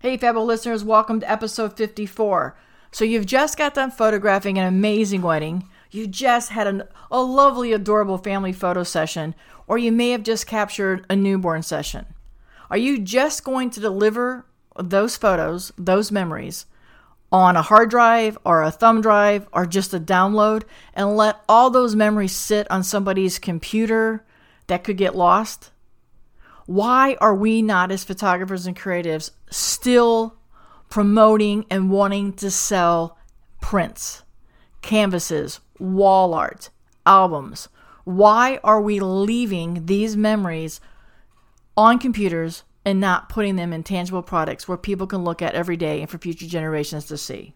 Hey, Fabo listeners, welcome to episode 54. So, you've just got done photographing an amazing wedding. You just had an, a lovely, adorable family photo session, or you may have just captured a newborn session. Are you just going to deliver those photos, those memories, on a hard drive or a thumb drive or just a download and let all those memories sit on somebody's computer that could get lost? why are we not, as photographers and creatives, still promoting and wanting to sell prints, canvases, wall art, albums? Why are we leaving these memories on computers and not putting them in tangible products where people can look at every day and for future generations to see?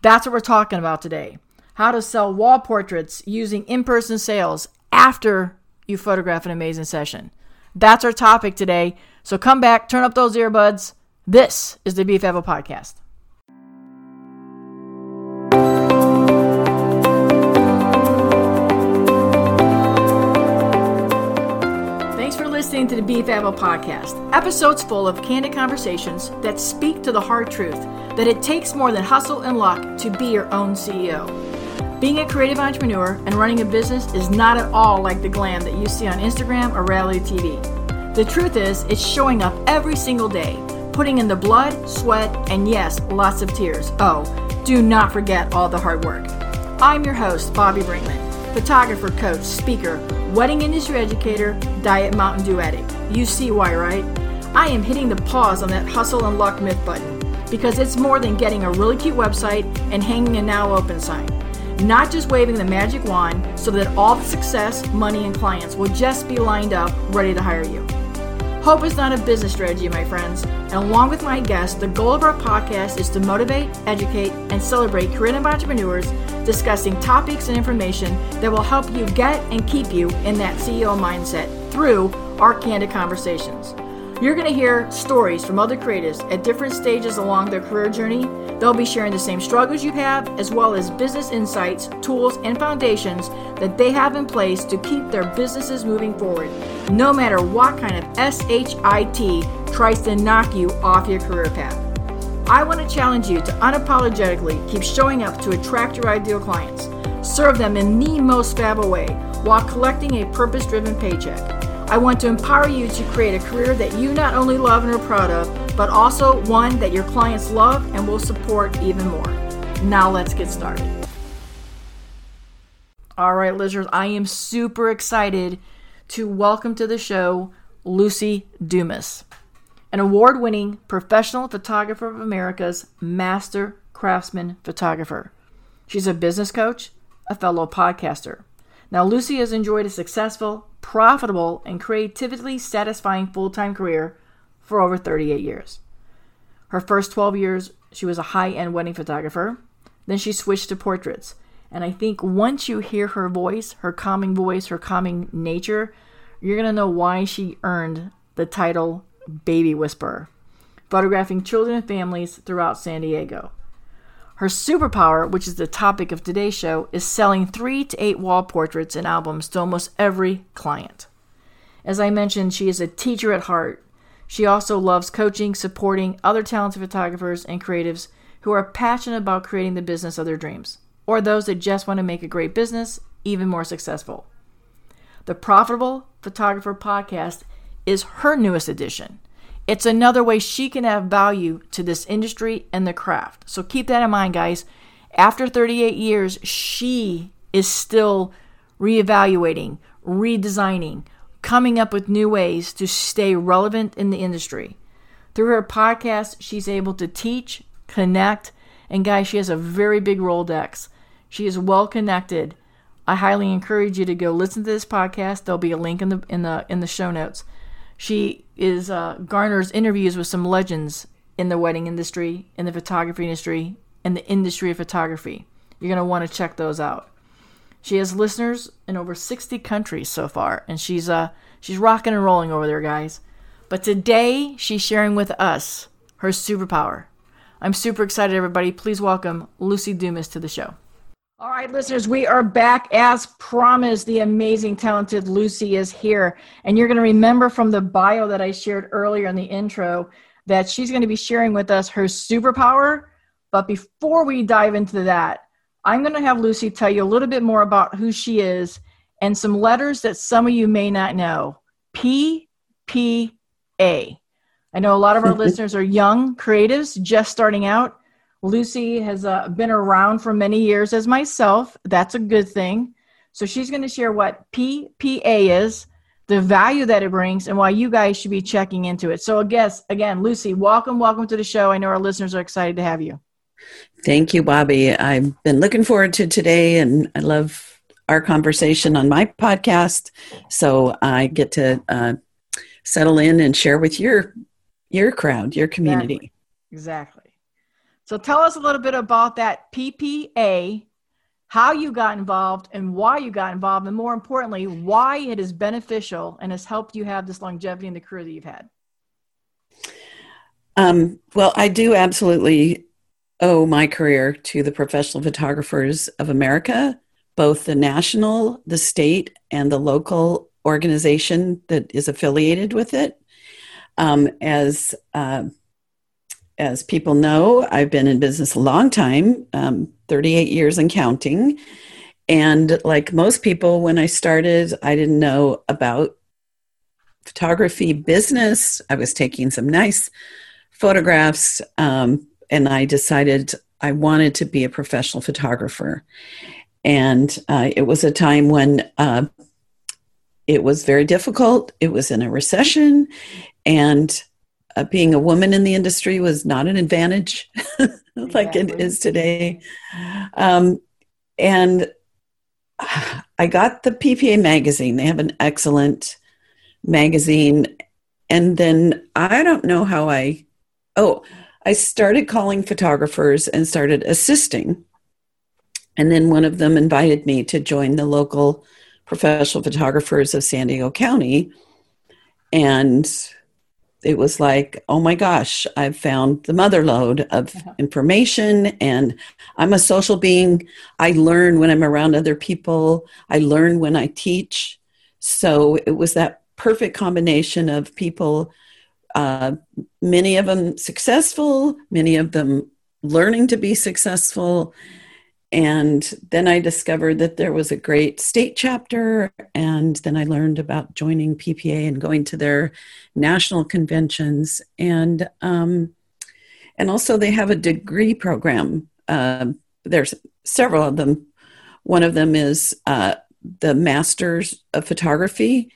That's what we're talking about today. How to sell wall portraits using in person sales after you photograph an amazing session. That's our topic today. So come back, turn up those earbuds. This is the BFABO podcast. Thanks for listening to the BFABO podcast. Episodes full of candid conversations that speak to the hard truth that it takes more than hustle and luck to be your own CEO. Being a creative entrepreneur and running a business is not at all like the glam that you see on Instagram or reality TV. The truth is, it's showing up every single day, putting in the blood, sweat, and yes, lots of tears. Oh, do not forget all the hard work. I'm your host, Bobby Brinkman, photographer, coach, speaker, wedding industry educator, diet Mountain Dew addict. You see why, right? I am hitting the pause on that hustle and luck myth button because it's more than getting a really cute website and hanging a now open sign not just waving the magic wand so that all the success, money, and clients will just be lined up ready to hire you. Hope is not a business strategy, my friends. And along with my guests, the goal of our podcast is to motivate, educate, and celebrate creative entrepreneurs discussing topics and information that will help you get and keep you in that CEO mindset through our candid conversations. You're going to hear stories from other creatives at different stages along their career journey. They'll be sharing the same struggles you have, as well as business insights, tools, and foundations that they have in place to keep their businesses moving forward, no matter what kind of SHIT tries to knock you off your career path. I want to challenge you to unapologetically keep showing up to attract your ideal clients, serve them in the most fab way while collecting a purpose driven paycheck. I want to empower you to create a career that you not only love and are proud of, but also one that your clients love and will support even more. Now let's get started. All right, listeners, I am super excited to welcome to the show Lucy Dumas, an award winning professional photographer of America's master craftsman photographer. She's a business coach, a fellow podcaster. Now, Lucy has enjoyed a successful, profitable, and creatively satisfying full time career for over 38 years. Her first 12 years, she was a high end wedding photographer. Then she switched to portraits. And I think once you hear her voice, her calming voice, her calming nature, you're going to know why she earned the title Baby Whisperer, photographing children and families throughout San Diego. Her superpower, which is the topic of today's show, is selling three to eight wall portraits and albums to almost every client. As I mentioned, she is a teacher at heart. She also loves coaching, supporting other talented photographers and creatives who are passionate about creating the business of their dreams, or those that just want to make a great business even more successful. The Profitable Photographer Podcast is her newest addition. It's another way she can add value to this industry and the craft. So keep that in mind, guys. After 38 years, she is still reevaluating, redesigning, coming up with new ways to stay relevant in the industry. Through her podcast, she's able to teach, connect, and guys, she has a very big Rolodex. She is well connected. I highly encourage you to go listen to this podcast. There'll be a link in the in the in the show notes. She is uh, garners interviews with some legends in the wedding industry, in the photography industry, in the industry of photography. You're going to want to check those out. She has listeners in over 60 countries so far, and she's uh she's rocking and rolling over there, guys. But today she's sharing with us her superpower. I'm super excited, everybody. Please welcome Lucy Dumas to the show. All right, listeners, we are back as promised. The amazing, talented Lucy is here. And you're going to remember from the bio that I shared earlier in the intro that she's going to be sharing with us her superpower. But before we dive into that, I'm going to have Lucy tell you a little bit more about who she is and some letters that some of you may not know. P P A. I know a lot of our listeners are young creatives just starting out. Lucy has uh, been around for many years as myself. That's a good thing. So she's going to share what PPA is, the value that it brings, and why you guys should be checking into it. So, I guess again, Lucy, welcome, welcome to the show. I know our listeners are excited to have you. Thank you, Bobby. I've been looking forward to today, and I love our conversation on my podcast. So I get to uh, settle in and share with your your crowd, your community. Exactly. exactly. So tell us a little bit about that PPA, how you got involved and why you got involved, and more importantly, why it is beneficial and has helped you have this longevity in the career that you've had. Um, well, I do absolutely owe my career to the Professional Photographers of America, both the national, the state, and the local organization that is affiliated with it. Um, as uh, as people know, I've been in business a long time, um, 38 years and counting. And like most people, when I started, I didn't know about photography business. I was taking some nice photographs, um, and I decided I wanted to be a professional photographer. And uh, it was a time when uh, it was very difficult. It was in a recession, and uh, being a woman in the industry was not an advantage like exactly. it is today. Um, and I got the PPA magazine. They have an excellent magazine. And then I don't know how I, oh, I started calling photographers and started assisting. And then one of them invited me to join the local professional photographers of San Diego County. And it was like, oh my gosh, I've found the mother lode of uh-huh. information and I'm a social being. I learn when I'm around other people, I learn when I teach. So it was that perfect combination of people, uh, many of them successful, many of them learning to be successful, and then I discovered that there was a great state chapter. And then I learned about joining PPA and going to their national conventions. And, um, and also, they have a degree program. Uh, there's several of them. One of them is uh, the Masters of Photography,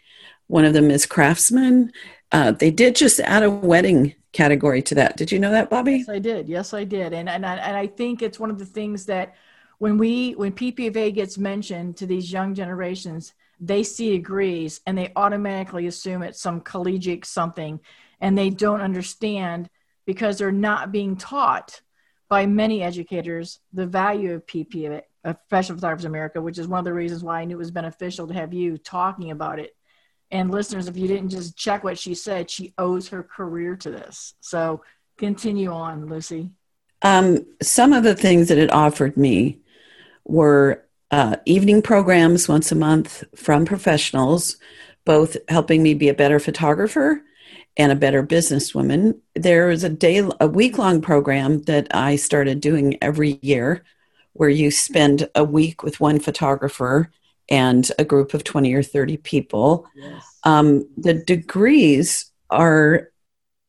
one of them is Craftsman. Uh, they did just add a wedding category to that. Did you know that, Bobby? Yes, I did. Yes, I did. And, and, I, and I think it's one of the things that when we when PPFA gets mentioned to these young generations, they see degrees and they automatically assume it's some collegiate something, and they don't understand because they're not being taught by many educators the value of PPFA, Professional Photographers of America, which is one of the reasons why I knew it was beneficial to have you talking about it. And listeners, if you didn't just check what she said, she owes her career to this. So continue on, Lucy. Um, some of the things that it offered me were uh, evening programs once a month from professionals, both helping me be a better photographer and a better businesswoman. There is a day, a week long program that I started doing every year where you spend a week with one photographer and a group of 20 or 30 people. Yes. Um, the degrees are,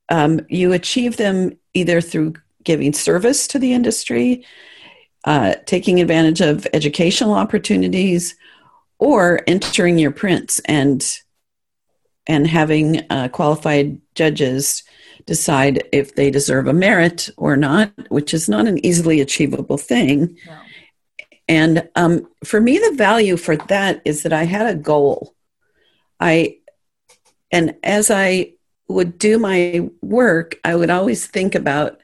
um, you achieve them either through giving service to the industry, uh, taking advantage of educational opportunities or entering your prints and and having uh, qualified judges decide if they deserve a merit or not, which is not an easily achievable thing. No. And um, for me, the value for that is that I had a goal. I and as I would do my work, I would always think about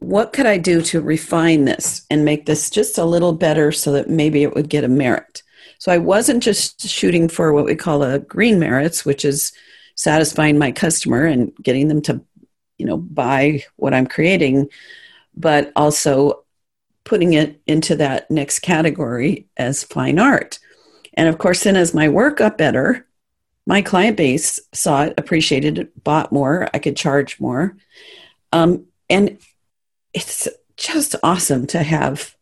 what could I do to refine this and make this just a little better so that maybe it would get a merit? So I wasn't just shooting for what we call a green merits, which is satisfying my customer and getting them to, you know, buy what I'm creating, but also putting it into that next category as fine art. And of course, then as my work got better, my client base saw it, appreciated it, bought more. I could charge more. Um, and it's just awesome to have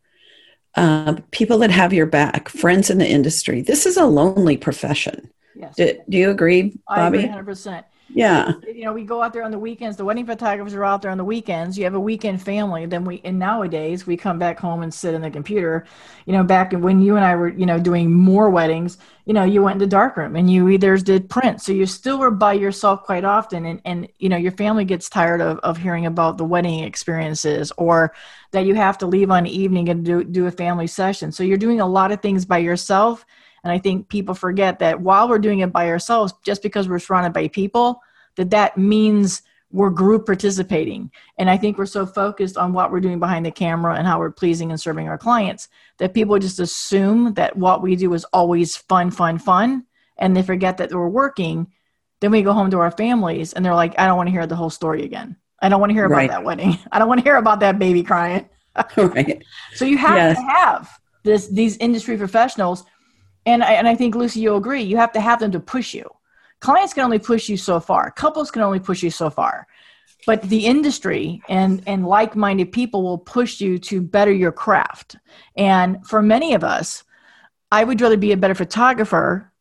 uh, people that have your back, friends in the industry. This is a lonely profession. Yes. Do, do you agree, Bobby? I agree 100%. Yeah. You know, we go out there on the weekends. The wedding photographers are out there on the weekends. You have a weekend family. Then we, and nowadays we come back home and sit in the computer. You know, back when you and I were, you know, doing more weddings, you know, you went into darkroom and you either did print. So you still were by yourself quite often. And, and, you know, your family gets tired of, of hearing about the wedding experiences or that you have to leave on evening and do, do a family session. So you're doing a lot of things by yourself and I think people forget that while we're doing it by ourselves, just because we're surrounded by people, that that means we're group participating. And I think we're so focused on what we're doing behind the camera and how we're pleasing and serving our clients that people just assume that what we do is always fun, fun, fun. And they forget that we're working. Then we go home to our families and they're like, I don't want to hear the whole story again. I don't want to hear about right. that wedding. I don't want to hear about that baby crying. right. So you have yes. to have this these industry professionals and I, and I think Lucy, you'll agree. You have to have them to push you. Clients can only push you so far. Couples can only push you so far. But the industry and and like-minded people will push you to better your craft. And for many of us, I would rather be a better photographer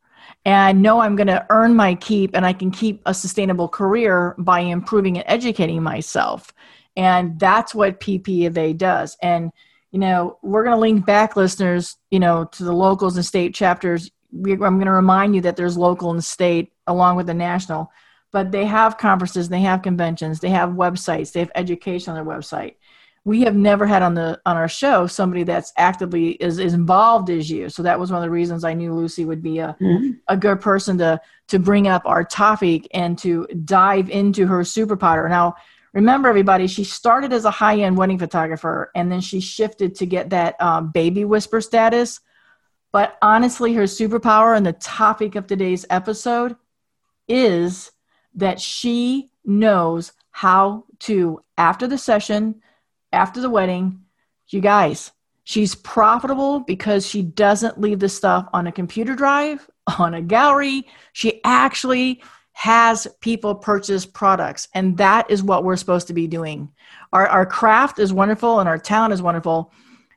and know I'm going to earn my keep and I can keep a sustainable career by improving and educating myself. And that's what PPA does. And you know, we're going to link back listeners, you know, to the locals and state chapters. We, I'm going to remind you that there's local and state along with the national, but they have conferences, they have conventions, they have websites, they have education on their website. We have never had on the on our show somebody that's actively is, is involved as you. So that was one of the reasons I knew Lucy would be a mm-hmm. a good person to to bring up our topic and to dive into her super powder. Now, remember everybody she started as a high-end wedding photographer and then she shifted to get that um, baby whisper status. But honestly her superpower and the topic of today's episode is that she knows how to after the session after the wedding you guys she's profitable because she doesn't leave the stuff on a computer drive on a gallery. She actually has people purchase products. And that is what we're supposed to be doing. Our, our craft is wonderful and our talent is wonderful,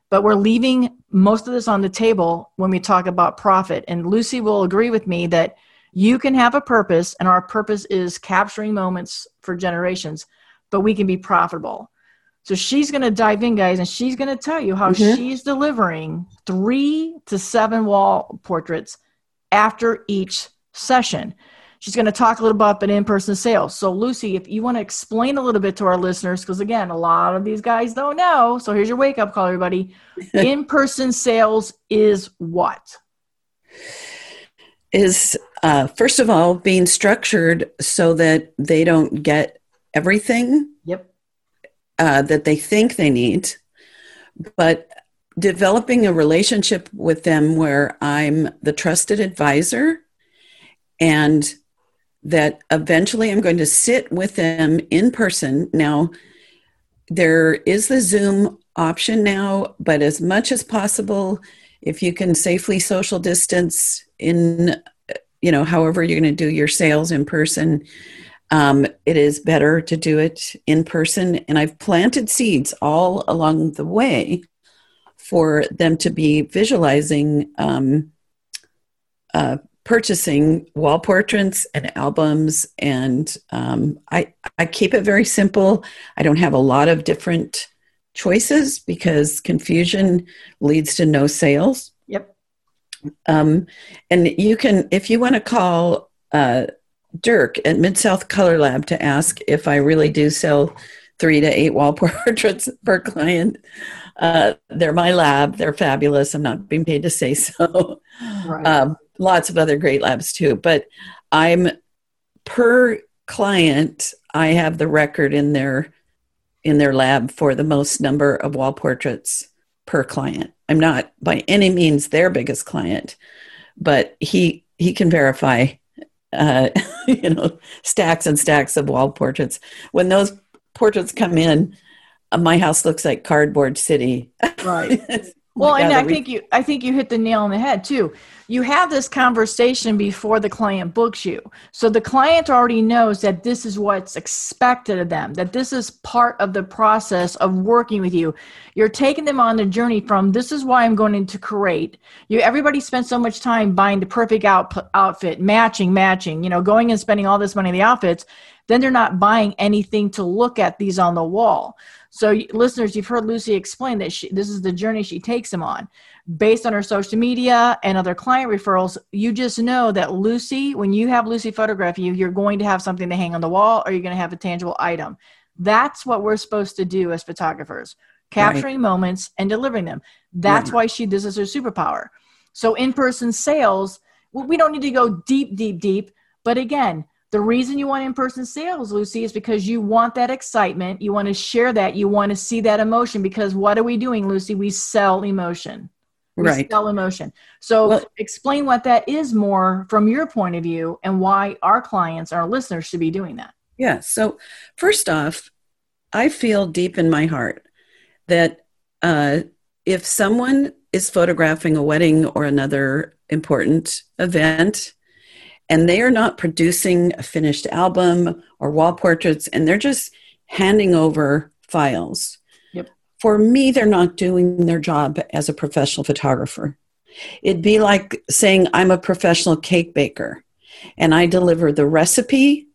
but we're leaving most of this on the table when we talk about profit. And Lucy will agree with me that you can have a purpose, and our purpose is capturing moments for generations, but we can be profitable. So she's going to dive in, guys, and she's going to tell you how mm-hmm. she's delivering three to seven wall portraits after each session. She's going to talk a little about in person sales. So, Lucy, if you want to explain a little bit to our listeners, because again, a lot of these guys don't know. So, here's your wake up call, everybody. in person sales is what? Is uh, first of all being structured so that they don't get everything yep. Uh, that they think they need, but developing a relationship with them where I'm the trusted advisor and that eventually I'm going to sit with them in person. Now, there is the Zoom option now, but as much as possible, if you can safely social distance in, you know, however you're going to do your sales in person, um, it is better to do it in person. And I've planted seeds all along the way for them to be visualizing um, uh, purchasing wall portraits and albums and um, I, I keep it very simple. I don't have a lot of different choices because confusion leads to no sales. Yep. Um, and you can if you want to call uh, dirk at mid-south color lab to ask if i really do sell three to eight wall portraits per client uh, they're my lab. They're fabulous. I'm not being paid to say so. Right. um, lots of other great labs too, but I'm per client, I have the record in their in their lab for the most number of wall portraits per client. I'm not by any means their biggest client, but he he can verify uh, you know stacks and stacks of wall portraits. When those portraits come in, uh, my house looks like cardboard city. Right. well, and I think you I think you hit the nail on the head too. You have this conversation before the client books you. So the client already knows that this is what's expected of them, that this is part of the process of working with you. You're taking them on the journey from this is why I'm going to create. You everybody spends so much time buying the perfect out, outfit, matching, matching, you know, going and spending all this money on the outfits, then they're not buying anything to look at these on the wall. So, listeners, you've heard Lucy explain that she, this is the journey she takes them on. Based on her social media and other client referrals, you just know that Lucy, when you have Lucy photograph you, you're going to have something to hang on the wall or you're going to have a tangible item. That's what we're supposed to do as photographers capturing right. moments and delivering them. That's right. why she, this is her superpower. So, in person sales, we don't need to go deep, deep, deep. But again, the reason you want in person sales, Lucy, is because you want that excitement. You want to share that. You want to see that emotion because what are we doing, Lucy? We sell emotion. We right. sell emotion. So well, explain what that is more from your point of view and why our clients, our listeners should be doing that. Yeah. So, first off, I feel deep in my heart that uh, if someone is photographing a wedding or another important event, and they are not producing a finished album or wall portraits and they're just handing over files. Yep. For me, they're not doing their job as a professional photographer. It'd be like saying I'm a professional cake baker and I deliver the recipe,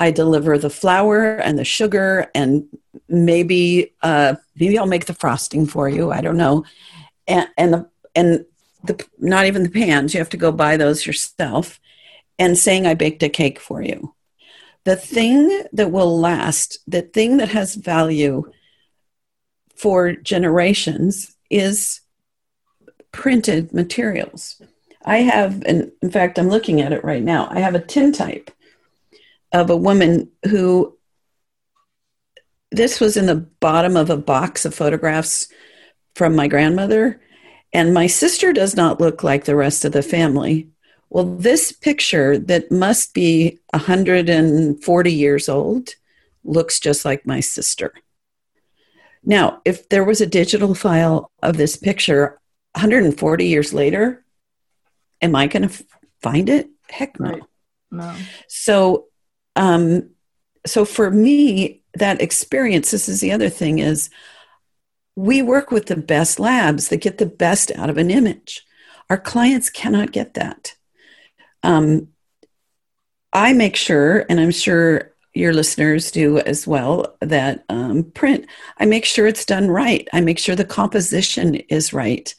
I deliver the flour and the sugar, and maybe uh, maybe I'll make the frosting for you. I don't know, and and the and the not even the pans. You have to go buy those yourself and saying, I baked a cake for you. The thing that will last, the thing that has value for generations is printed materials. I have, and in fact, I'm looking at it right now. I have a tintype of a woman who, this was in the bottom of a box of photographs from my grandmother. And my sister does not look like the rest of the family. Well, this picture that must be 140 years old looks just like my sister. Now, if there was a digital file of this picture 140 years later, am I going to find it? Heck no. Right. No. So, um, so for me, that experience, this is the other thing is we work with the best labs that get the best out of an image. Our clients cannot get that um, I make sure, and I'm sure your listeners do as well, that um, print, I make sure it's done right. I make sure the composition is right,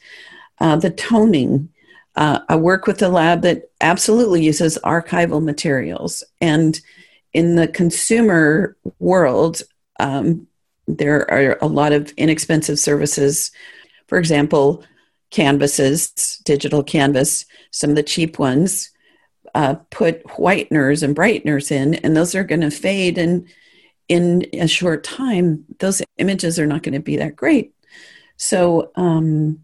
uh, the toning. Uh, I work with a lab that absolutely uses archival materials. And in the consumer world, um, there are a lot of inexpensive services. For example, canvases, digital canvas, some of the cheap ones uh, put whiteners and brighteners in, and those are going to fade. And in a short time, those images are not going to be that great. So, um,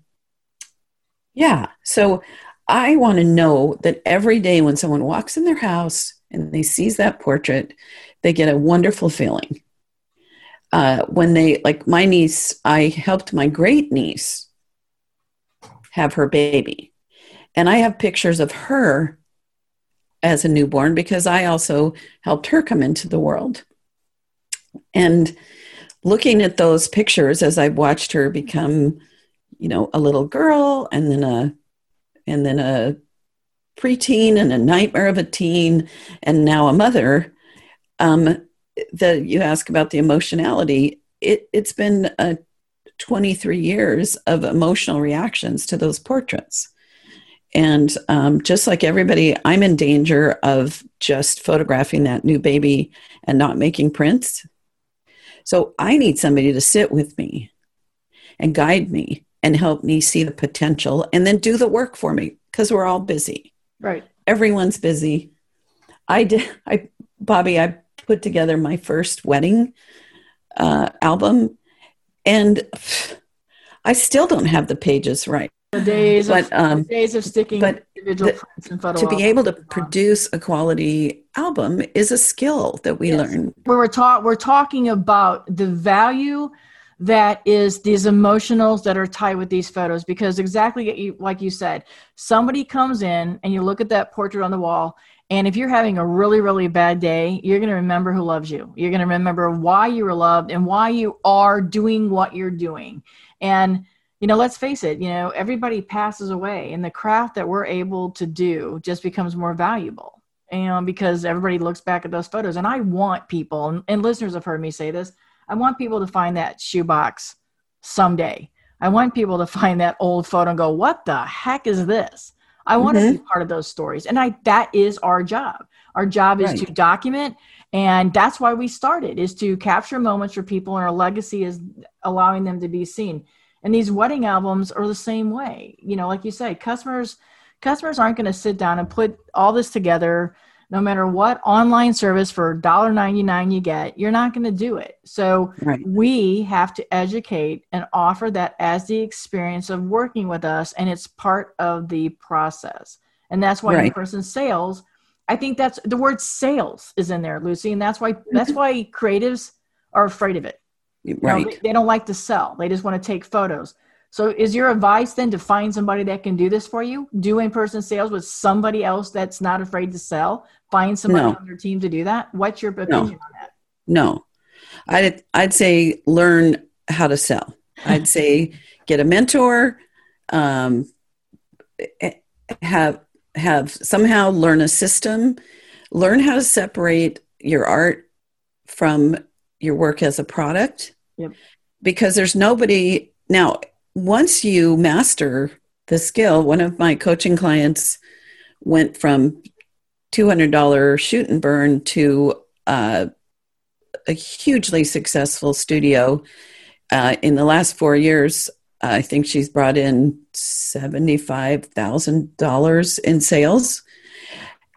yeah. So I want to know that every day when someone walks in their house and they sees that portrait, they get a wonderful feeling. Uh, when they, like my niece, I helped my great niece have her baby. And I have pictures of her as a newborn because I also helped her come into the world. And looking at those pictures as I've watched her become, you know, a little girl and then a and then a preteen and a nightmare of a teen and now a mother, um, the you ask about the emotionality, it, it's been a uh, 23 years of emotional reactions to those portraits. And um, just like everybody, I'm in danger of just photographing that new baby and not making prints. So I need somebody to sit with me and guide me and help me see the potential and then do the work for me because we're all busy. Right. Everyone's busy. I did, I, Bobby, I put together my first wedding uh, album and I still don't have the pages right the days but, of, um, days of sticking but individual the, and photo to be able to produce a quality album is a skill that we yes. learn. We're taught we're talking about the value that is these emotionals that are tied with these photos because exactly like you said somebody comes in and you look at that portrait on the wall and if you're having a really really bad day you're going to remember who loves you. You're going to remember why you were loved and why you are doing what you're doing. And you know let's face it you know everybody passes away and the craft that we're able to do just becomes more valuable and because everybody looks back at those photos and i want people and, and listeners have heard me say this I want people to find that shoebox someday. I want people to find that old photo and go, what the heck is this? I want mm-hmm. to be part of those stories. And I that is our job. Our job is right. to document and that's why we started is to capture moments for people and our legacy is allowing them to be seen. And these wedding albums are the same way. You know, like you say, customers customers aren't going to sit down and put all this together no matter what online service for $1.99 you get, you're not going to do it. So right. we have to educate and offer that as the experience of working with us, and it's part of the process. And that's why right. in-person sales, I think that's the word sales is in there, Lucy, and that's why that's why creatives are afraid of it. Right. Know, they, they don't like to sell; they just want to take photos. So is your advice then to find somebody that can do this for you? Do in-person sales with somebody else that's not afraid to sell? Find somebody no. on your team to do that? What's your opinion no. on that? No. I'd I'd say learn how to sell. I'd say get a mentor, um, have have somehow learn a system, learn how to separate your art from your work as a product. Because there's nobody now once you master the skill, one of my coaching clients went from $200 shoot and burn to uh, a hugely successful studio. Uh, in the last four years, I think she's brought in $75,000 in sales.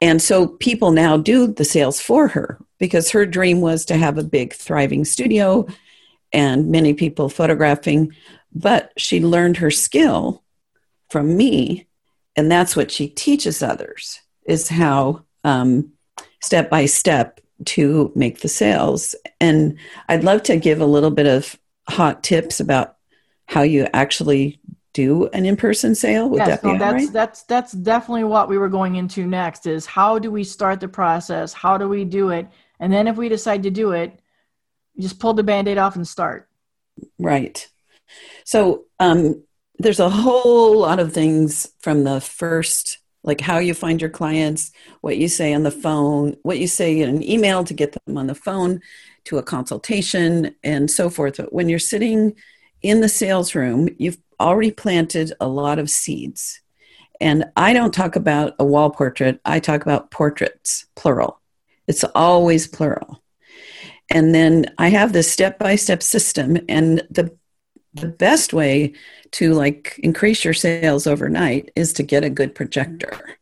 And so people now do the sales for her because her dream was to have a big, thriving studio and many people photographing but she learned her skill from me and that's what she teaches others is how um, step by step to make the sales. And i'd love to give a little bit of hot tips about how you actually do an in-person sale. Would yes, that be that's right? that's that's definitely what we were going into next is how do we start the process? How do we do it? And then if we decide to do it just pull the band-aid off and start right so um, there's a whole lot of things from the first, like how you find your clients, what you say on the phone, what you say in an email to get them on the phone, to a consultation, and so forth. But when you're sitting in the sales room, you've already planted a lot of seeds. And I don't talk about a wall portrait, I talk about portraits, plural. It's always plural. And then I have this step by step system, and the the best way to like increase your sales overnight is to get a good projector.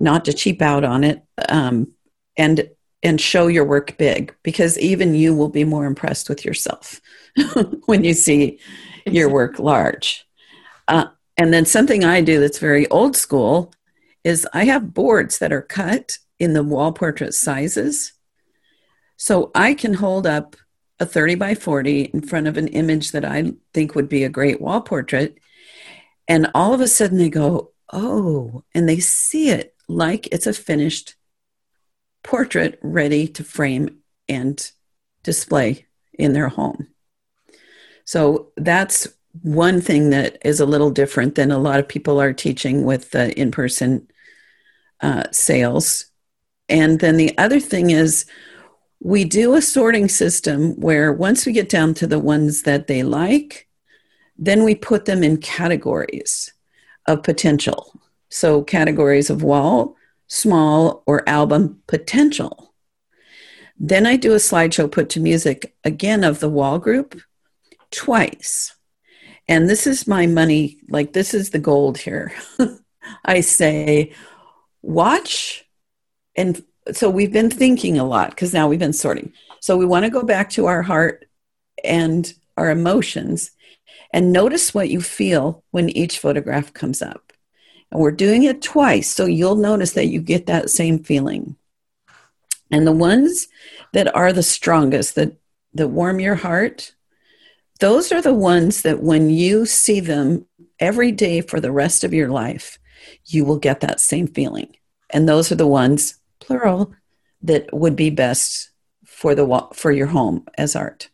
Not to cheap out on it um, and and show your work big because even you will be more impressed with yourself when you see your work large. Uh, and then something i do that's very old school is i have boards that are cut in the wall portrait sizes so i can hold up a 30 by 40 in front of an image that I think would be a great wall portrait. And all of a sudden they go, oh, and they see it like it's a finished portrait ready to frame and display in their home. So that's one thing that is a little different than a lot of people are teaching with the in person uh, sales. And then the other thing is, we do a sorting system where once we get down to the ones that they like, then we put them in categories of potential. So, categories of wall, small, or album potential. Then I do a slideshow put to music again of the wall group twice. And this is my money, like, this is the gold here. I say, watch and so we've been thinking a lot because now we've been sorting. So we want to go back to our heart and our emotions and notice what you feel when each photograph comes up. And we're doing it twice, so you'll notice that you get that same feeling. And the ones that are the strongest, that, that warm your heart, those are the ones that when you see them every day for the rest of your life, you will get that same feeling. And those are the ones, plural, that would be best for the for your home as art.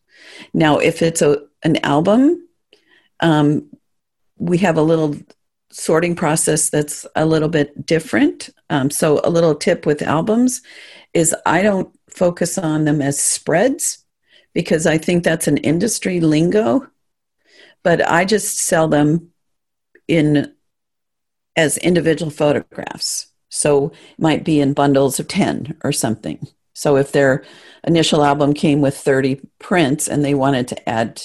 Now, if it's a an album, um, we have a little sorting process that's a little bit different. Um, so, a little tip with albums is I don't focus on them as spreads because I think that's an industry lingo, but I just sell them in as individual photographs. So, it might be in bundles of 10 or something. So, if their initial album came with 30 prints and they wanted to add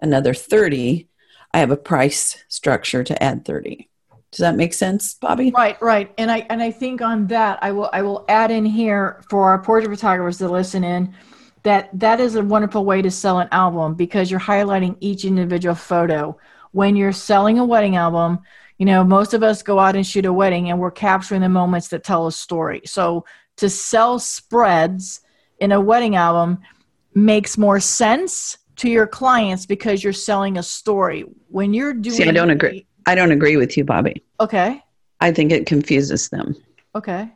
another 30, I have a price structure to add 30. Does that make sense, Bobby? Right, right. And I and I think on that I will I will add in here for our portrait photographers to listen in that that is a wonderful way to sell an album because you're highlighting each individual photo. When you're selling a wedding album, you know, most of us go out and shoot a wedding and we're capturing the moments that tell a story. So to sell spreads in a wedding album makes more sense to your clients because you're selling a story. When you're doing See, I don't agree. I don't agree with you, Bobby. Okay. I think it confuses them. Okay.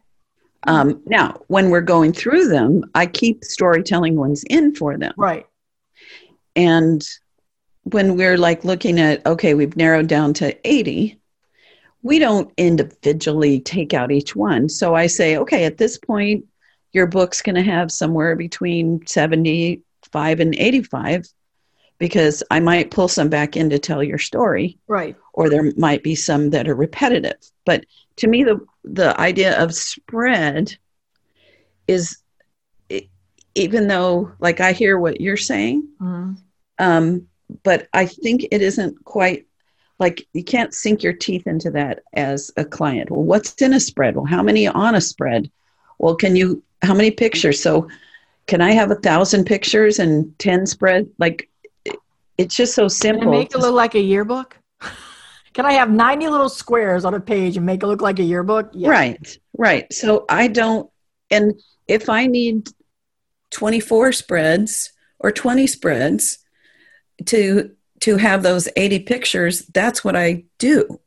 Um, now, when we're going through them, I keep storytelling ones in for them. Right. And when we're like looking at, okay, we've narrowed down to 80, we don't individually take out each one. So I say, okay, at this point, your book's going to have somewhere between 75 and 85 because I might pull some back in to tell your story. Right. Or there might be some that are repetitive. But to me, the, the idea of spread is even though, like, I hear what you're saying, mm-hmm. um, but I think it isn't quite like you can't sink your teeth into that as a client. Well, what's in a spread? Well, how many on a spread? Well, can you, how many pictures? So, can I have a thousand pictures and 10 spread? Like, it's just so simple. Can I make it look like a yearbook? Can I have 90 little squares on a page and make it look like a yearbook? Yeah. Right, right. So I don't, and if I need 24 spreads or 20 spreads to to have those 80 pictures, that's what I do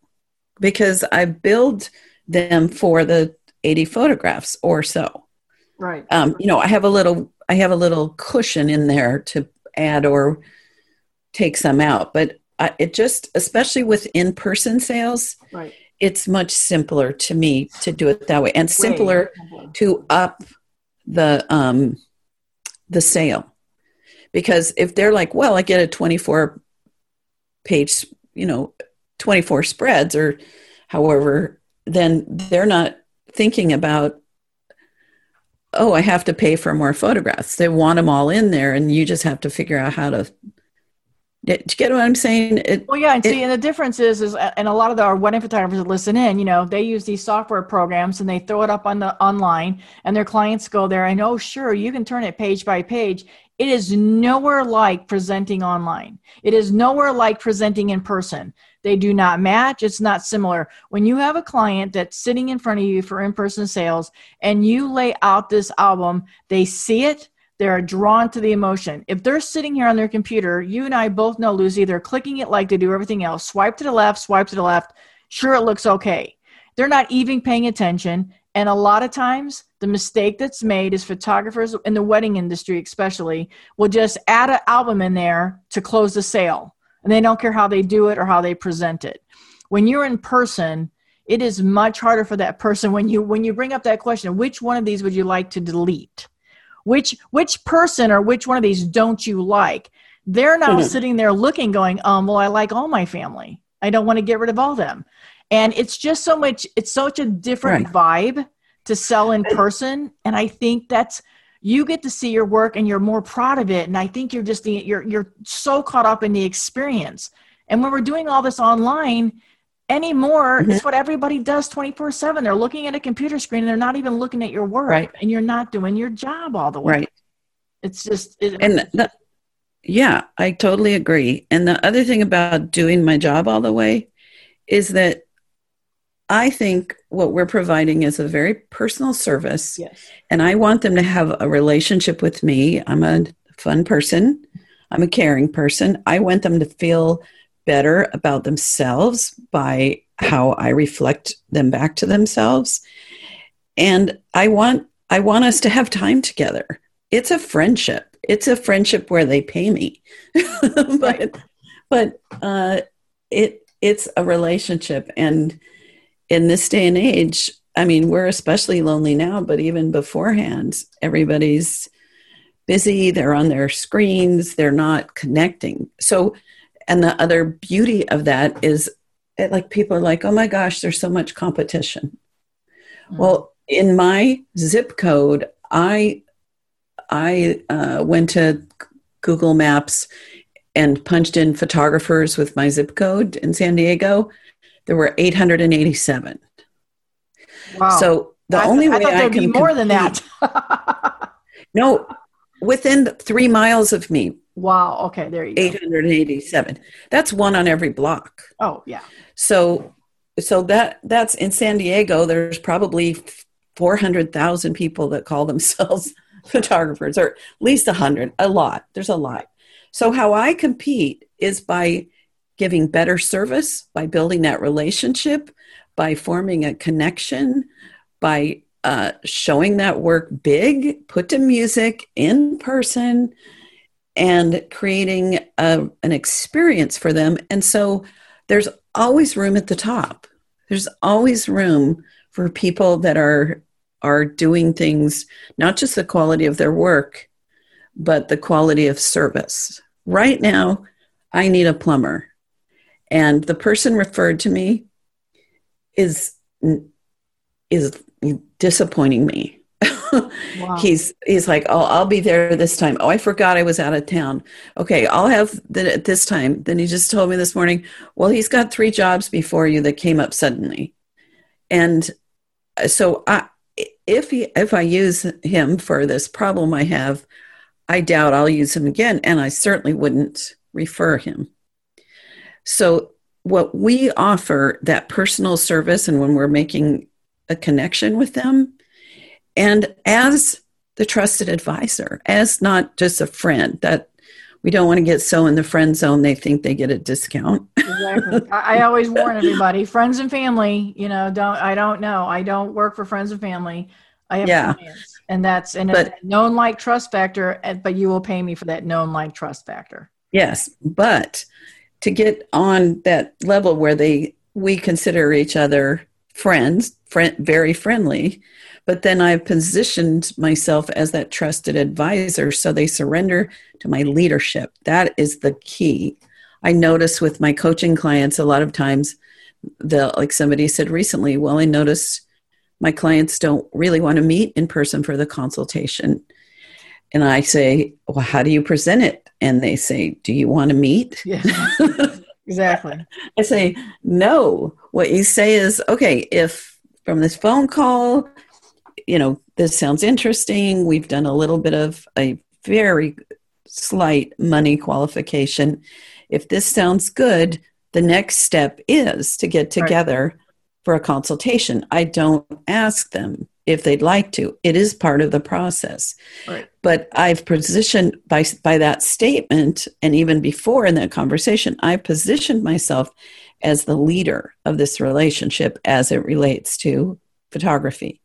because I build them for the 80 photographs or so. Right. Um, you know, I have a little I have a little cushion in there to add or take some out, but I, it just, especially with in person sales, right. it's much simpler to me to do it that way, and simpler to up the um, the sale because if they're like, well, I get a twenty four page, you know, twenty four spreads or however, then they're not thinking about oh, I have to pay for more photographs. They want them all in there, and you just have to figure out how to. Did you get what I'm saying? It, well, yeah, and it, see, and the difference is, is, and a lot of the, our wedding photographers that listen in, you know, they use these software programs and they throw it up on the online, and their clients go there and oh, sure, you can turn it page by page. It is nowhere like presenting online. It is nowhere like presenting in person. They do not match. It's not similar. When you have a client that's sitting in front of you for in person sales and you lay out this album, they see it, they're drawn to the emotion. If they're sitting here on their computer, you and I both know, Lucy, they're clicking it like they do everything else. Swipe to the left, swipe to the left. Sure, it looks okay. They're not even paying attention. And a lot of times, the mistake that's made is photographers in the wedding industry, especially, will just add an album in there to close the sale and they don't care how they do it or how they present it. When you're in person, it is much harder for that person when you when you bring up that question, which one of these would you like to delete? Which which person or which one of these don't you like? They're now mm-hmm. sitting there looking, going, um, well, I like all my family. I don't want to get rid of all them. And it's just so much, it's such a different right. vibe to sell in person. And I think that's you get to see your work and you're more proud of it and i think you're just the, you're you're so caught up in the experience and when we're doing all this online anymore mm-hmm. it's what everybody does 24 7 they're looking at a computer screen and they're not even looking at your work right. and you're not doing your job all the way right it's just it, and the, yeah i totally agree and the other thing about doing my job all the way is that I think what we're providing is a very personal service. Yes. And I want them to have a relationship with me. I'm a fun person. I'm a caring person. I want them to feel better about themselves by how I reflect them back to themselves. And I want I want us to have time together. It's a friendship. It's a friendship where they pay me. but but uh, it it's a relationship and in this day and age, I mean, we're especially lonely now, but even beforehand, everybody's busy, they're on their screens, they're not connecting. So and the other beauty of that is it, like people are like, oh my gosh, there's so much competition. Mm-hmm. Well, in my zip code, I I uh, went to Google Maps and punched in photographers with my zip code in San Diego. There were 887. Wow. So the I only th- way I, I can more compete, than that. no, within three miles of me. Wow. Okay. There you go. 887. That's one on every block. Oh, yeah. So, so that that's in San Diego. There's probably 400,000 people that call themselves photographers, or at least a 100, a lot. There's a lot. So, how I compete is by giving better service, by building that relationship, by forming a connection, by uh, showing that work big, put to music in person, and creating a, an experience for them. And so there's always room at the top. There's always room for people that are are doing things not just the quality of their work, but the quality of service. Right now, I need a plumber. And the person referred to me is is disappointing me. wow. He's he's like, "Oh, I'll be there this time." Oh, I forgot I was out of town. Okay, I'll have the, this time. Then he just told me this morning, "Well, he's got three jobs before you that came up suddenly." And uh, so I if he if I use him for this problem I have, I doubt I'll use him again and I certainly wouldn't refer him. So what we offer that personal service and when we're making a connection with them and as the trusted advisor as not just a friend that we don't want to get so in the friend zone they think they get a discount. Exactly. I, I, always warn everybody friends and family you know don't i don't know. I don't work for friends and family. I have yeah. clients and that's and but, a known like trust factor but you will pay me for that known like trust factor. Yes but to get on that level where they we consider each other friends friend, very friendly. But then i've positioned myself as that trusted advisor so they surrender to my leadership. That is the key. I notice with my coaching clients a lot of times the like somebody said recently well i notice my clients don't really want to meet in person for the consultation. And i say well how do you present it and they say, Do you want to meet? Yeah. exactly. I say, No. What you say is, Okay, if from this phone call, you know, this sounds interesting. We've done a little bit of a very slight money qualification. If this sounds good, the next step is to get together right. for a consultation. I don't ask them if they'd like to. It is part of the process. Right. But I've positioned by by that statement, and even before in that conversation, I positioned myself as the leader of this relationship as it relates to photography.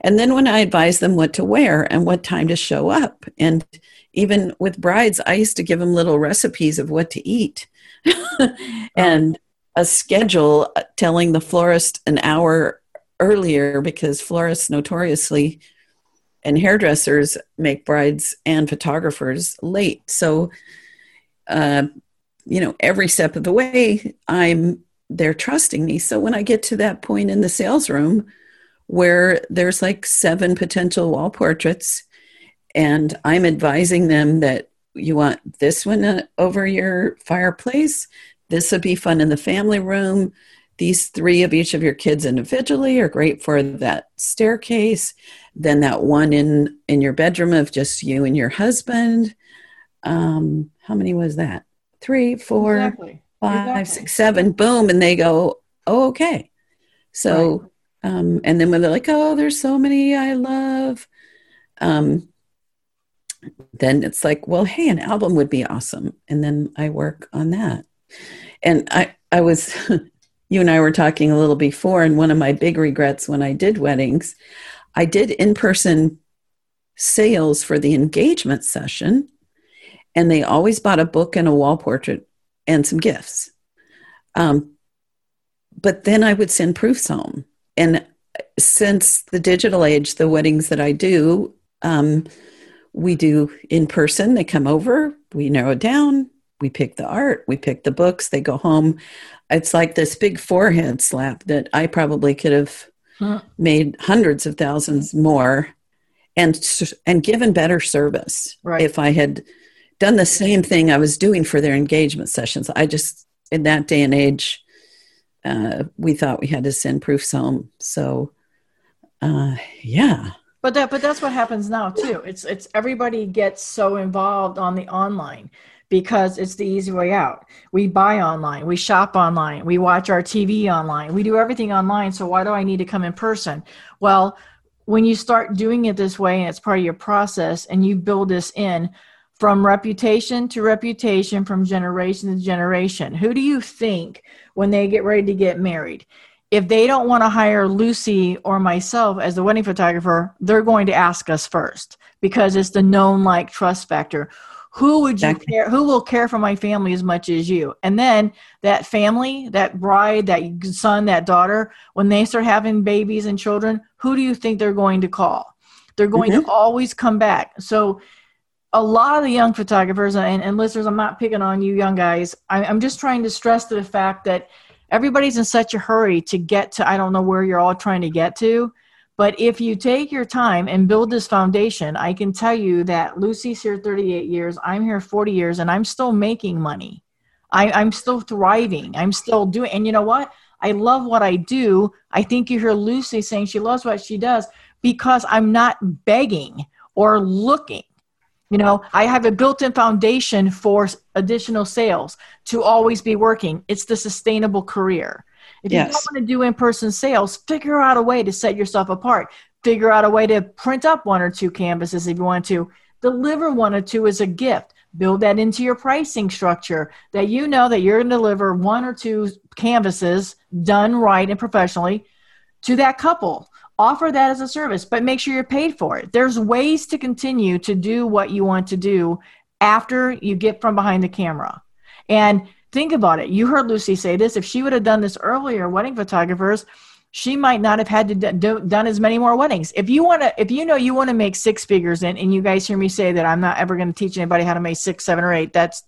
And then when I advise them what to wear and what time to show up, and even with brides, I used to give them little recipes of what to eat. Oh. and a schedule uh, telling the florist an hour earlier because florists notoriously and hairdressers make brides and photographers late. So, uh, you know, every step of the way, I'm they're trusting me. So when I get to that point in the sales room where there's like seven potential wall portraits, and I'm advising them that you want this one uh, over your fireplace. This would be fun in the family room these three of each of your kids individually are great for that staircase then that one in in your bedroom of just you and your husband um how many was that three four exactly. five, exactly. six, seven. boom and they go oh, okay so right. um and then when they're like oh there's so many i love um then it's like, well, hey, an album would be awesome. And then I work on that. And I, I was, you and I were talking a little before, and one of my big regrets when I did weddings, I did in person sales for the engagement session, and they always bought a book and a wall portrait and some gifts. Um, but then I would send proofs home. And since the digital age, the weddings that I do, um, we do in person. They come over, we narrow it down, we pick the art, we pick the books, they go home. It's like this big forehead slap that I probably could have huh. made hundreds of thousands more and and given better service right. if I had done the same thing I was doing for their engagement sessions. I just in that day and age, uh, we thought we had to send proofs home. So, uh, yeah. But that, but that's what happens now too. It's it's everybody gets so involved on the online because it's the easy way out. We buy online, we shop online, we watch our TV online, we do everything online. So why do I need to come in person? Well, when you start doing it this way and it's part of your process and you build this in from reputation to reputation, from generation to generation, who do you think when they get ready to get married? if they don't want to hire Lucy or myself as the wedding photographer, they're going to ask us first because it's the known like trust factor. Who would you exactly. care? Who will care for my family as much as you? And then that family, that bride, that son, that daughter, when they start having babies and children, who do you think they're going to call? They're going mm-hmm. to always come back. So a lot of the young photographers and, and listeners, I'm not picking on you young guys. I, I'm just trying to stress the fact that everybody's in such a hurry to get to i don't know where you're all trying to get to but if you take your time and build this foundation i can tell you that lucy's here 38 years i'm here 40 years and i'm still making money. I, am still thriving. I'm still doing and you know what? I love what i do. I think you hear lucy saying she loves what she does because i'm not begging or looking. You know, I have a built in foundation for additional sales to always be working. It's the sustainable career. If yes. you don't want to do in person sales, figure out a way to set yourself apart. Figure out a way to print up one or two canvases if you want to. Deliver one or two as a gift. Build that into your pricing structure that you know that you're going to deliver one or two canvases done right and professionally to that couple offer that as a service, but make sure you're paid for it. There's ways to continue to do what you want to do after you get from behind the camera. And think about it. You heard Lucy say this. If she would have done this earlier, wedding photographers, she might not have had to do, do, done as many more weddings. If you want to, if you know you want to make six figures, and, and you guys hear me say that I'm not ever going to teach anybody how to make six, seven, or eight. That's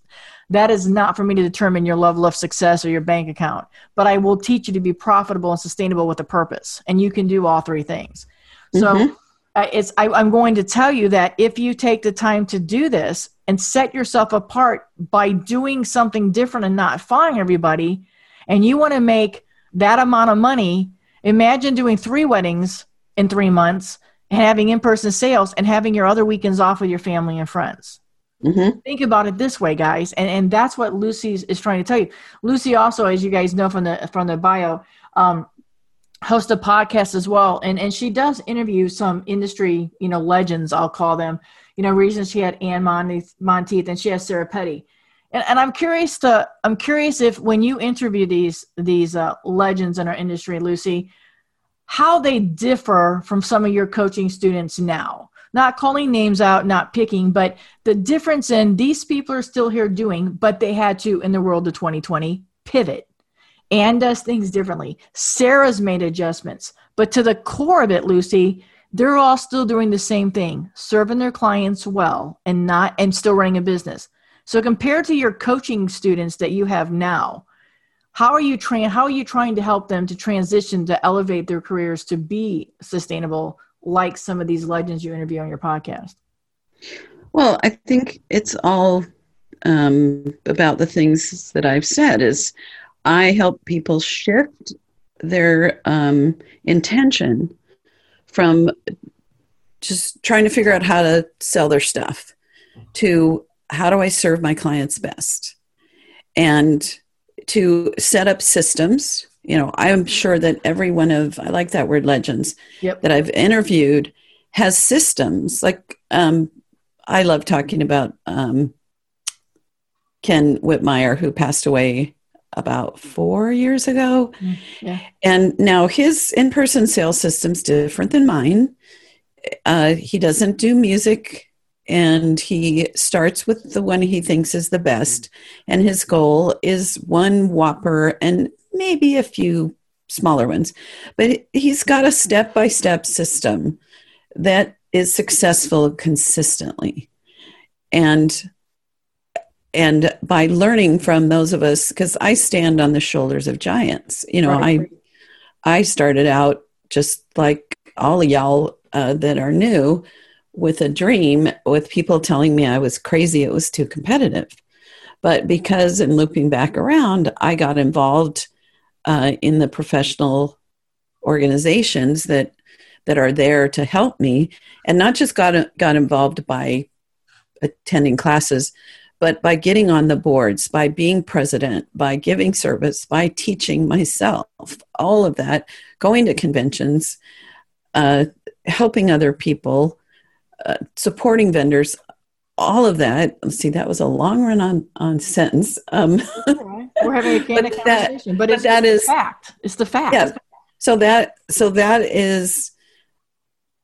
that is not for me to determine your level of success or your bank account, but I will teach you to be profitable and sustainable with a purpose. And you can do all three things. So mm-hmm. It's, I, I'm going to tell you that if you take the time to do this and set yourself apart by doing something different and not following everybody, and you want to make that amount of money, imagine doing three weddings in three months and having in person sales and having your other weekends off with your family and friends. Mm-hmm. Think about it this way, guys, and and that's what Lucy is trying to tell you. Lucy also, as you guys know from the from the bio, um, hosts a podcast as well, and and she does interview some industry, you know, legends. I'll call them. You know, reasons she had Ann Monteith, Monteith and she has Sarah Petty. And, and I'm curious to I'm curious if when you interview these these uh, legends in our industry, Lucy, how they differ from some of your coaching students now not calling names out, not picking, but the difference in these people are still here doing, but they had to, in the world of 2020, pivot and does things differently. Sarah's made adjustments, but to the core of it, Lucy, they're all still doing the same thing, serving their clients well and not and still running a business. So compared to your coaching students that you have now, how are you train how are you trying to help them to transition to elevate their careers to be sustainable like some of these legends you interview on your podcast? Well, I think it's all um, about the things that I've said. Is I help people shift their um, intention from just trying to figure out how to sell their stuff to how do I serve my clients best, and to set up systems you know i'm sure that every one of i like that word legends yep. that i've interviewed has systems like um, I love talking about um, Ken Whitmire, who passed away about four years ago. Mm, yeah. And now his in person sales system's different than mine. Uh, he doesn't do music and he starts with the one he thinks is the best. And his goal is one whopper and maybe a few smaller ones. But he's got a step by step system that is successful consistently. And and by learning from those of us because i stand on the shoulders of giants you know right. i i started out just like all of y'all uh, that are new with a dream with people telling me i was crazy it was too competitive but because in looping back around i got involved uh, in the professional organizations that that are there to help me and not just got got involved by attending classes but by getting on the boards, by being president, by giving service, by teaching myself, all of that, going to conventions, uh, helping other people, uh, supporting vendors, all of that. Let's see, that was a long run on on sentence. Um, We're having a candid but conversation, that, but, it's, that is, fact. It's the fact. Yeah. So that so that is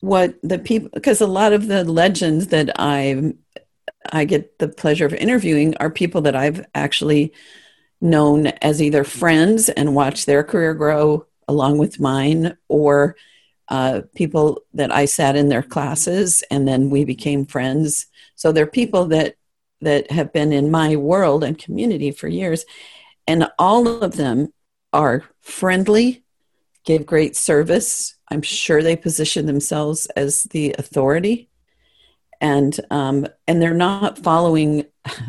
what the people because a lot of the legends that I'm I get the pleasure of interviewing are people that I've actually known as either friends and watched their career grow along with mine, or uh, people that I sat in their classes and then we became friends. So they're people that that have been in my world and community for years, and all of them are friendly, give great service. I'm sure they position themselves as the authority and um, and they're not following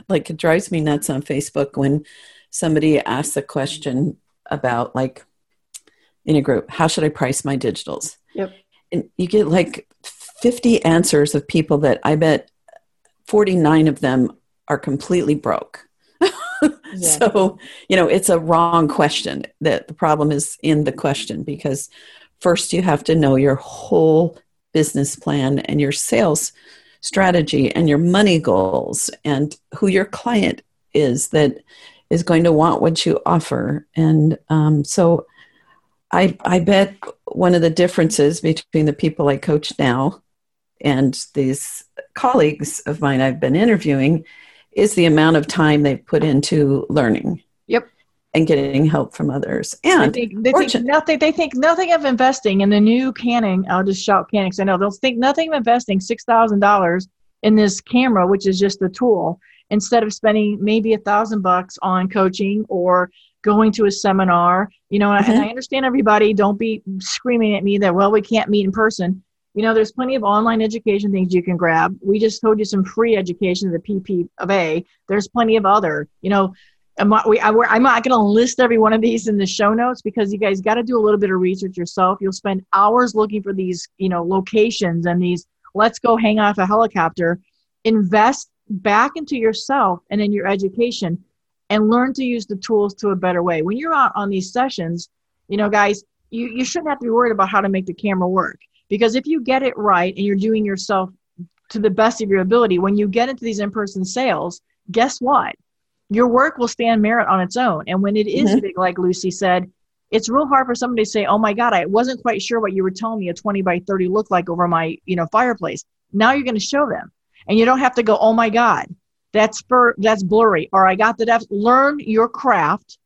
like it drives me nuts on facebook when somebody asks a question about like in a group how should i price my digitals? Yep. And you get like 50 answers of people that i bet 49 of them are completely broke. Yeah. so you know it's a wrong question that the problem is in the question because first you have to know your whole business plan and your sales strategy and your money goals and who your client is that is going to want what you offer. And um, so I, I bet one of the differences between the people I coach now and these colleagues of mine I've been interviewing is the amount of time they've put into learning. And getting help from others. And they think, they think nothing they think nothing of investing in the new Canon. I'll just shout Canon because I know they'll think nothing of investing six thousand dollars in this camera, which is just a tool, instead of spending maybe a thousand bucks on coaching or going to a seminar. You know, mm-hmm. and I understand everybody. Don't be screaming at me that well we can't meet in person. You know, there's plenty of online education things you can grab. We just told you some free education, the PP of A. There's plenty of other. You know, I'm not, we, I, I'm not going to list every one of these in the show notes because you guys got to do a little bit of research yourself. You'll spend hours looking for these, you know, locations and these let's go hang off a helicopter. Invest back into yourself and in your education and learn to use the tools to a better way. When you're out on these sessions you know guys you, you shouldn't have to be worried about how to make the camera work because if you get it right and you're doing yourself to the best of your ability when you get into these in-person sales guess what your work will stand merit on its own and when it is mm-hmm. big like lucy said it's real hard for somebody to say, "Oh my God, I wasn't quite sure what you were telling me a 20 by 30 looked like over my, you know, fireplace." Now you're going to show them, and you don't have to go, "Oh my God, that's for that's blurry," or "I got the depth." Learn your craft,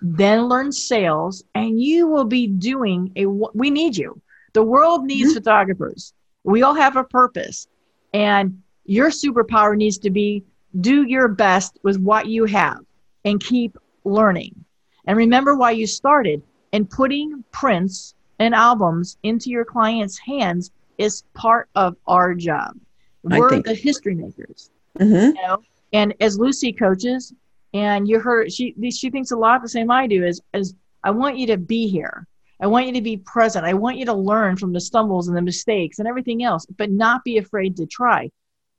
then learn sales, and you will be doing a. We need you. The world needs mm-hmm. photographers. We all have a purpose, and your superpower needs to be do your best with what you have and keep learning and remember why you started. And putting prints and albums into your clients' hands is part of our job. We're the history makers. Mm-hmm. You know? And as Lucy coaches, and you heard she she thinks a lot the same I do is as I want you to be here. I want you to be present. I want you to learn from the stumbles and the mistakes and everything else, but not be afraid to try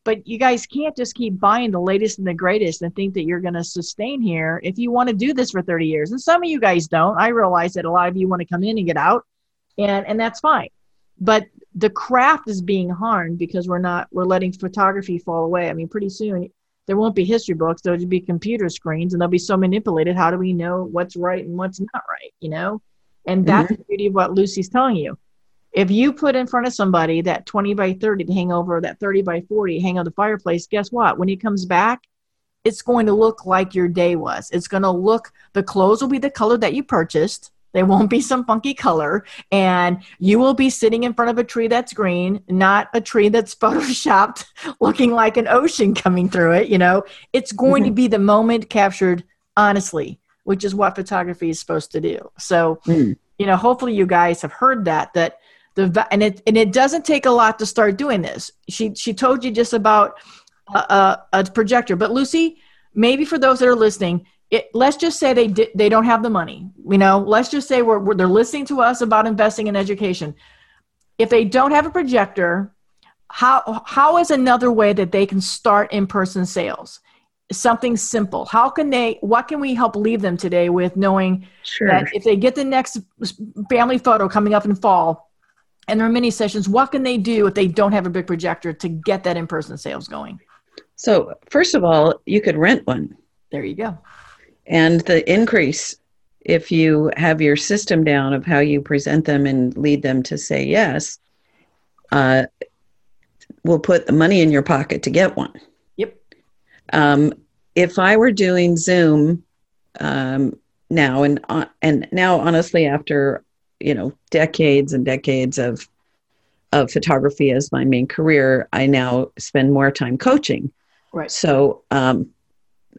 but you guys can't just keep buying the latest and the greatest and think that you're going to sustain here if you want to do this for 30 years and some of you guys don't i realize that a lot of you want to come in and get out and and that's fine but the craft is being harmed because we're not we're letting photography fall away. I mean, pretty soon there won't be history books. There'll be computer screens, and they'll be so manipulated. How do we know what's right and what's not right? You know, and that's mm-hmm. the beauty of what Lucy's telling you. If you put in front of somebody that 20 by 30 to hang over, that 30 by 40 hang on the fireplace, guess what? When he comes back, it's going to look like your day was. It's going to look, the clothes will be the color that you purchased. They won't be some funky color. And you will be sitting in front of a tree that's green, not a tree that's photoshopped looking like an ocean coming through it. You know, it's going mm-hmm. to be the moment captured honestly, which is what photography is supposed to do. So, mm. you know, hopefully you guys have heard that, that the and it and it doesn't take a lot to start doing this. She she told you just about a, a, projector, but Lucy, maybe for those that are listening, it, let's just say they di- they don't have the money. You know, let's just say we're, we're they're listening to us about investing in education. If they don't have a projector, how how is another way that they can start in person sales? Something simple. How can they? What can we help leave them today with knowing sure. that if they get the next family photo coming up in fall, and there are many sessions. What can they do if they don't have a big projector to get that in person sales going? So, first of all, you could rent one. There you go. And the increase, if you have your system down of how you present them and lead them to say yes, uh, will put the money in your pocket to get one. Yep. Um, if I were doing Zoom um, now, and uh, and now, honestly, after you know decades and decades of of photography as my main career, I now spend more time coaching. Right. So, um,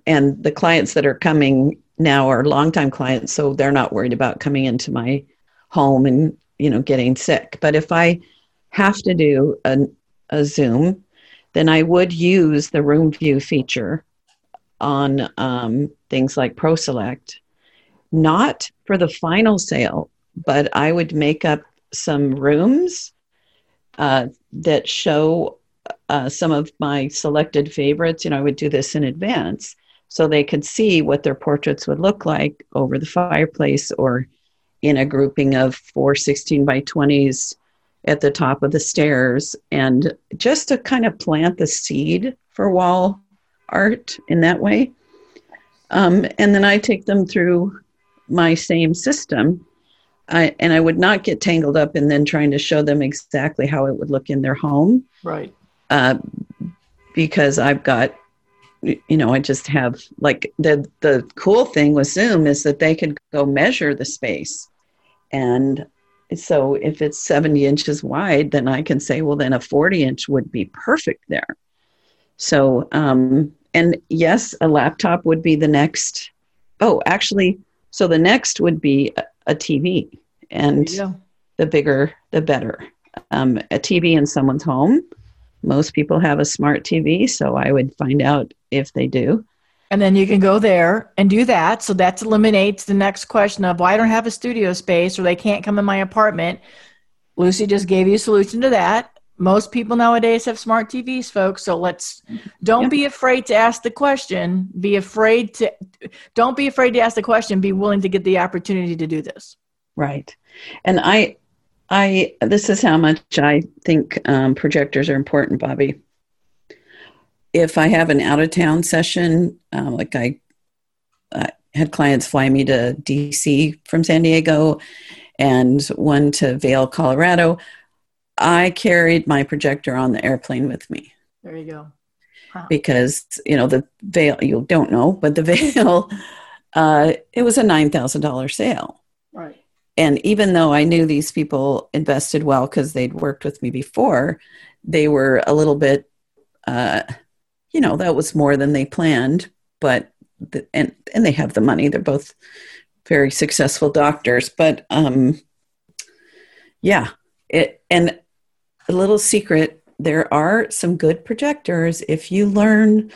and the clients that are coming now are longtime clients, so they're not worried about coming into my home and you know getting sick. But if I have to do a, a Zoom, then I would use the room view feature on um, things like ProSelect, not for the final sale, but I would make up some rooms uh, that show uh, some of my selected favorites. You know, I would do this in advance so they could see what their portraits would look like over the fireplace or in a grouping of four 16 by 20s at the top of the stairs and just to kind of plant the seed for wall art in that way. Um, and then I take them through my same system I, and I would not get tangled up in then trying to show them exactly how it would look in their home. Right. Uh, because I've got, you know, I just have like the the cool thing with Zoom is that they could go measure the space, and so if it's seventy inches wide, then I can say, well, then a forty inch would be perfect there. So, um, and yes, a laptop would be the next. Oh, actually, so the next would be a, a TV, and the bigger, the better. Um, a TV in someone's home. Most people have a smart TV, so I would find out if they do. And then you can go there and do that. So that eliminates the next question of why well, I don't have a studio space or they can't come in my apartment. Lucy just gave you a solution to that most people nowadays have smart TVs, folks. So let's don't be afraid to ask the question. Be afraid to don't be afraid to ask the question. Be willing to get the opportunity to do this. Right, and I, I this is how much I think um, projectors are important, Bobby. If I have an out of town session, uh, like I uh, had clients fly me to DC from San Diego, and one to Vail, Colorado I carried my projector on the airplane with me. There you go. Wow. Because, you know, the Vail, you don't know, but the Vail, uh, it was a $9,000 sale. Right. And even though I knew these people invested well because they'd worked with me before, they were a little bit, uh, you know, that was more than they planned. But, the, and, and they have the money. They're both very successful doctors. But, um, yeah, it, and a little secret. There are some good projectors if you learn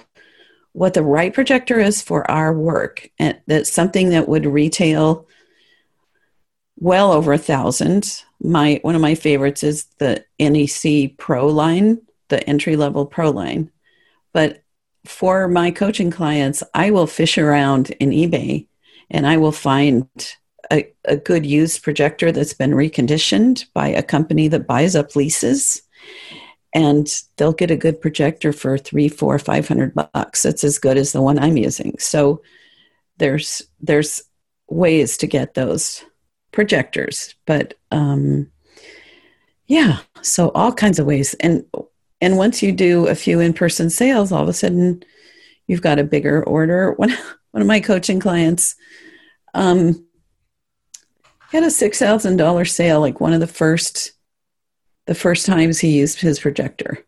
what the right projector is for our work. And that's something that would retail well over a thousand. My one of my favorites is the nec pro line the entry level pro line. But for my coaching clients i will fish around in ebay and i will find a, a good used projector that's been reconditioned by a company that buys up leases. And they'll get a good projector for three four five hundred bucks. That's as good as the one i'm using. So there's there's ways to get those projectors. But um yeah so all kinds of ways. And and once you do a few in-person sales all of a sudden you've got a bigger order. One one of my coaching clients um had a six thousand dollar sale like one of the first the first times he used his projector.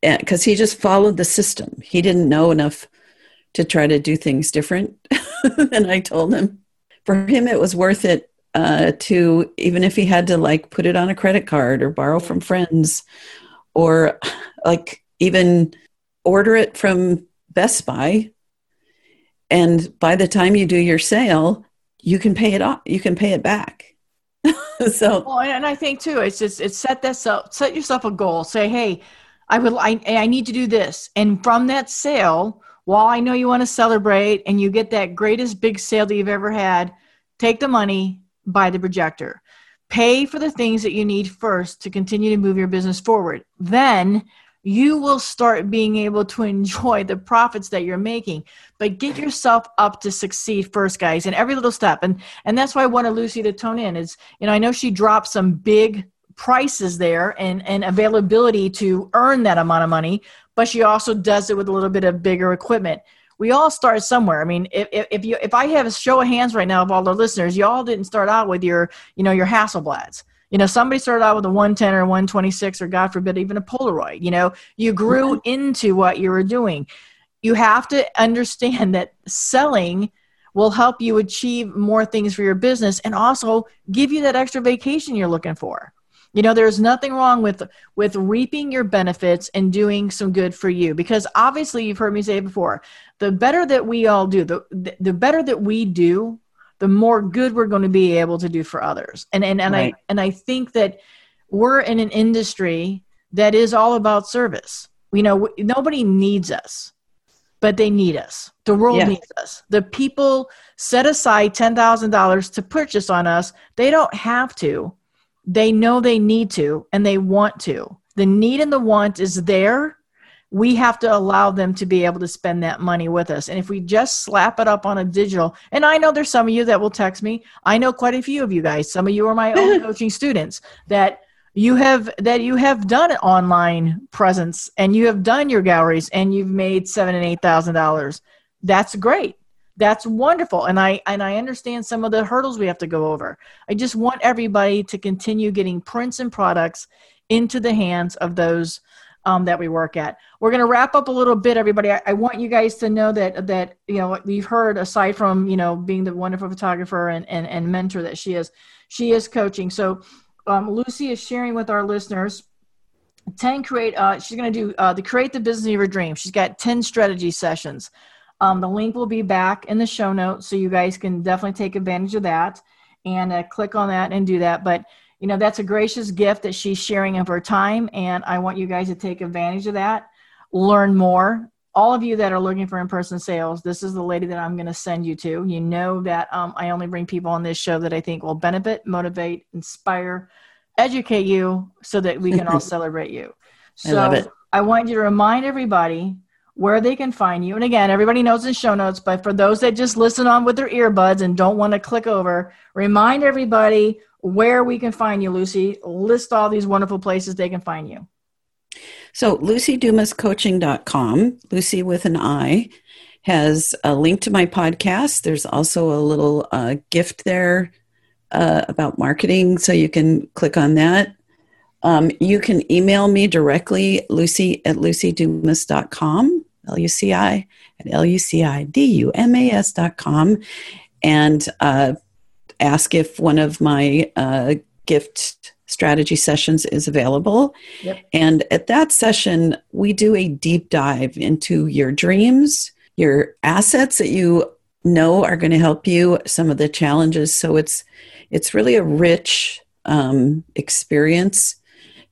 Because he just followed the system. He didn't know enough to try to do things different and i told him. For him it was worth it uh, to even if he had to like put it on a credit card or borrow from friends or like even order it from best buy. And by the time you do your sale you can pay it off you can pay it back so well, and I think too, it's just it's set this up, set yourself a goal. Say, hey, I would I I need to do this, and from that sale, while I know you want to celebrate and you get that greatest big sale that you've ever had, take the money, buy the projector, pay for the things that you need first to continue to move your business forward. Then you will start being able to enjoy the profits that you're making but get yourself up to succeed first guys in every little step and and that's why i wanted lucy to tone in is you know i know she dropped some big prices there and and availability to earn that amount of money but she also does it with a little bit of bigger equipment we all start somewhere. I mean, if, if you if I have a show of hands right now of all the listeners, you all didn't start out with your you know your Hasselblads. You know, somebody started out with a 110 or 126 or God forbid even a Polaroid. You know, you grew mm-hmm. into what you were doing. You have to understand that selling will help you achieve more things for your business and also give you that extra vacation you're looking for. You know, there's nothing wrong with with reaping your benefits and doing some good for you because obviously you've heard me say before, the better that we all do, the the better that we do the more good we're going to be able to do for others. And and, and right. I and I think that we're in an industry that is all about service. You know, nobody needs us, but they need us. The world needs us. The people set aside $10,000 to purchase on us. They don't have to. They know they need to and they want to. The need and the want is there we have to allow them to be able to spend that money with us. And if we just slap it up on a digital, and I know there's some of you that will text me. I know quite a few of you guys. Some of you are my own coaching students that you have that you have done an online presence and you have done your galleries and you've made seven and eight thousand dollars. That's great. That's wonderful. And I and I understand some of the hurdles we have to go over. I just want everybody to continue getting prints and products into the hands of those um, that we work at. We're going to wrap up a little bit, everybody. I, I, want you guys to know that that you know you've heard aside from you know being the wonderful photographer and and, and mentor that she is, she is coaching. So um, Lucy is sharing with our listeners. 10 create uh, she's going to do uh, the create the business of your dream she's got 10 strategy sessions um, the link will be back in the show notes so you guys can definitely take advantage of that and uh, click on that and do that but you know that's a gracious gift that she's sharing of her time and i want you guys to take advantage of that. Learn more. All of you that are looking for in-person sales this is the lady that i'm going to send you to. You know that um, i only bring people on this show that i think will benefit motivate inspire educate you so that we can all celebrate you. So I, I want you to remind everybody where they can find you. And again, everybody knows in show notes, but for those that just listen on with their earbuds and don't want to click over, remind everybody where we can find you, Lucy. List all these wonderful places they can find you. So, lucydumascoaching.com, Lucy with an I, has a link to my podcast. There's also a little uh, gift there uh, about marketing, so you can click on that. Um, you can email me directly, lucy at lucydumas.com, L U C I at L U C I D U M A S.com. And uh, ask if one of my uh, gift strategy sessions is available. Yep. And at that session, we do a deep dive into your dreams, your assets that you know are going to help you, some of the challenges. So it's it's really a rich um, experience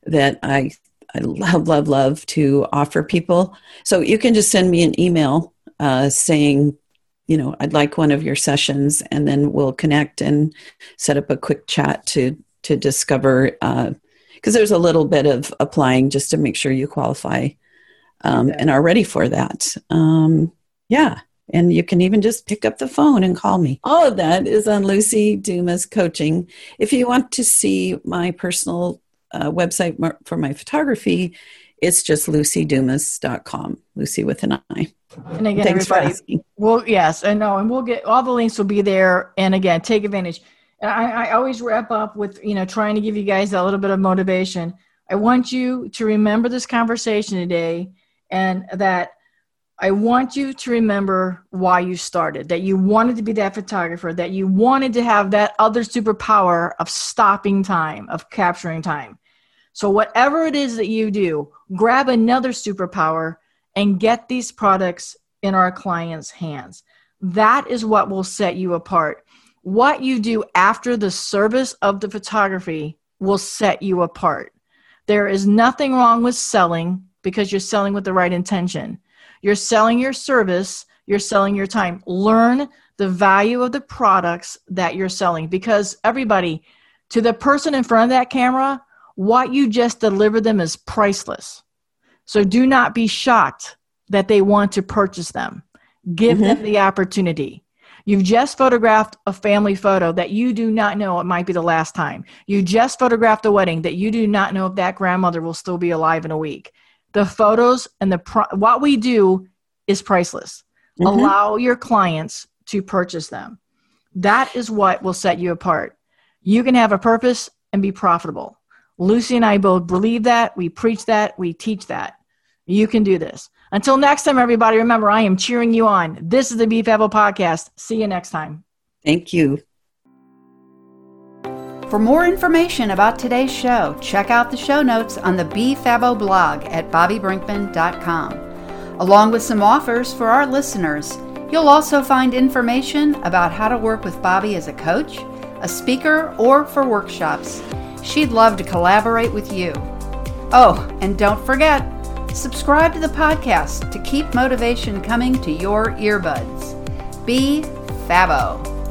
that I I love love love to offer people. So you can just send me an email uh, saying you know, I'd like one of your sessions, and then we'll connect and set up a quick chat to to discover because uh, there's a little bit of applying just to make sure you qualify um, okay. and are ready for that. Um, yeah. And you can even just pick up the phone and call me. All of that is on Lucy Dumas Coaching. If you want to see my personal uh, website for my photography, it's just lucydumas.com, Lucy with an I. And again, Thanks everybody, well, yes, I know, and we'll get all the links will be there. And again, take advantage. And I, I always wrap up with you know trying to give you guys a little bit of motivation. I want you to remember this conversation today, and that I want you to remember why you started, that you wanted to be that photographer, that you wanted to have that other superpower of stopping time, of capturing time. So, whatever it is that you do, grab another superpower and get these products in our clients' hands. That is what will set you apart. What you do after the service of the photography will set you apart. There is nothing wrong with selling because you're selling with the right intention. You're selling your service, you're selling your time. Learn the value of the products that you're selling because everybody, to the person in front of that camera, what you just delivered them is priceless. So do not be shocked that they want to purchase them. Give mm-hmm. them the opportunity. You've just photographed a family photo that you do not know it might be the last time. You just photographed a wedding that you do not know if that grandmother will still be alive in a week the photos and the pro- what we do is priceless. Mm-hmm. Allow your clients to purchase them. That is what will set you apart. You can have a purpose and be profitable. Lucy and I both believe that. We preach that. We teach that. You can do this. Until next time, everybody, remember, I am cheering you on. This is the BFABO podcast. See you next time. Thank you. For more information about today's show, check out the show notes on the BFABO blog at bobbybrinkman.com. Along with some offers for our listeners, you'll also find information about how to work with Bobby as a coach, a speaker, or for workshops. She'd love to collaborate with you. Oh, and don't forget, subscribe to the podcast to keep motivation coming to your earbuds. Be Fabo.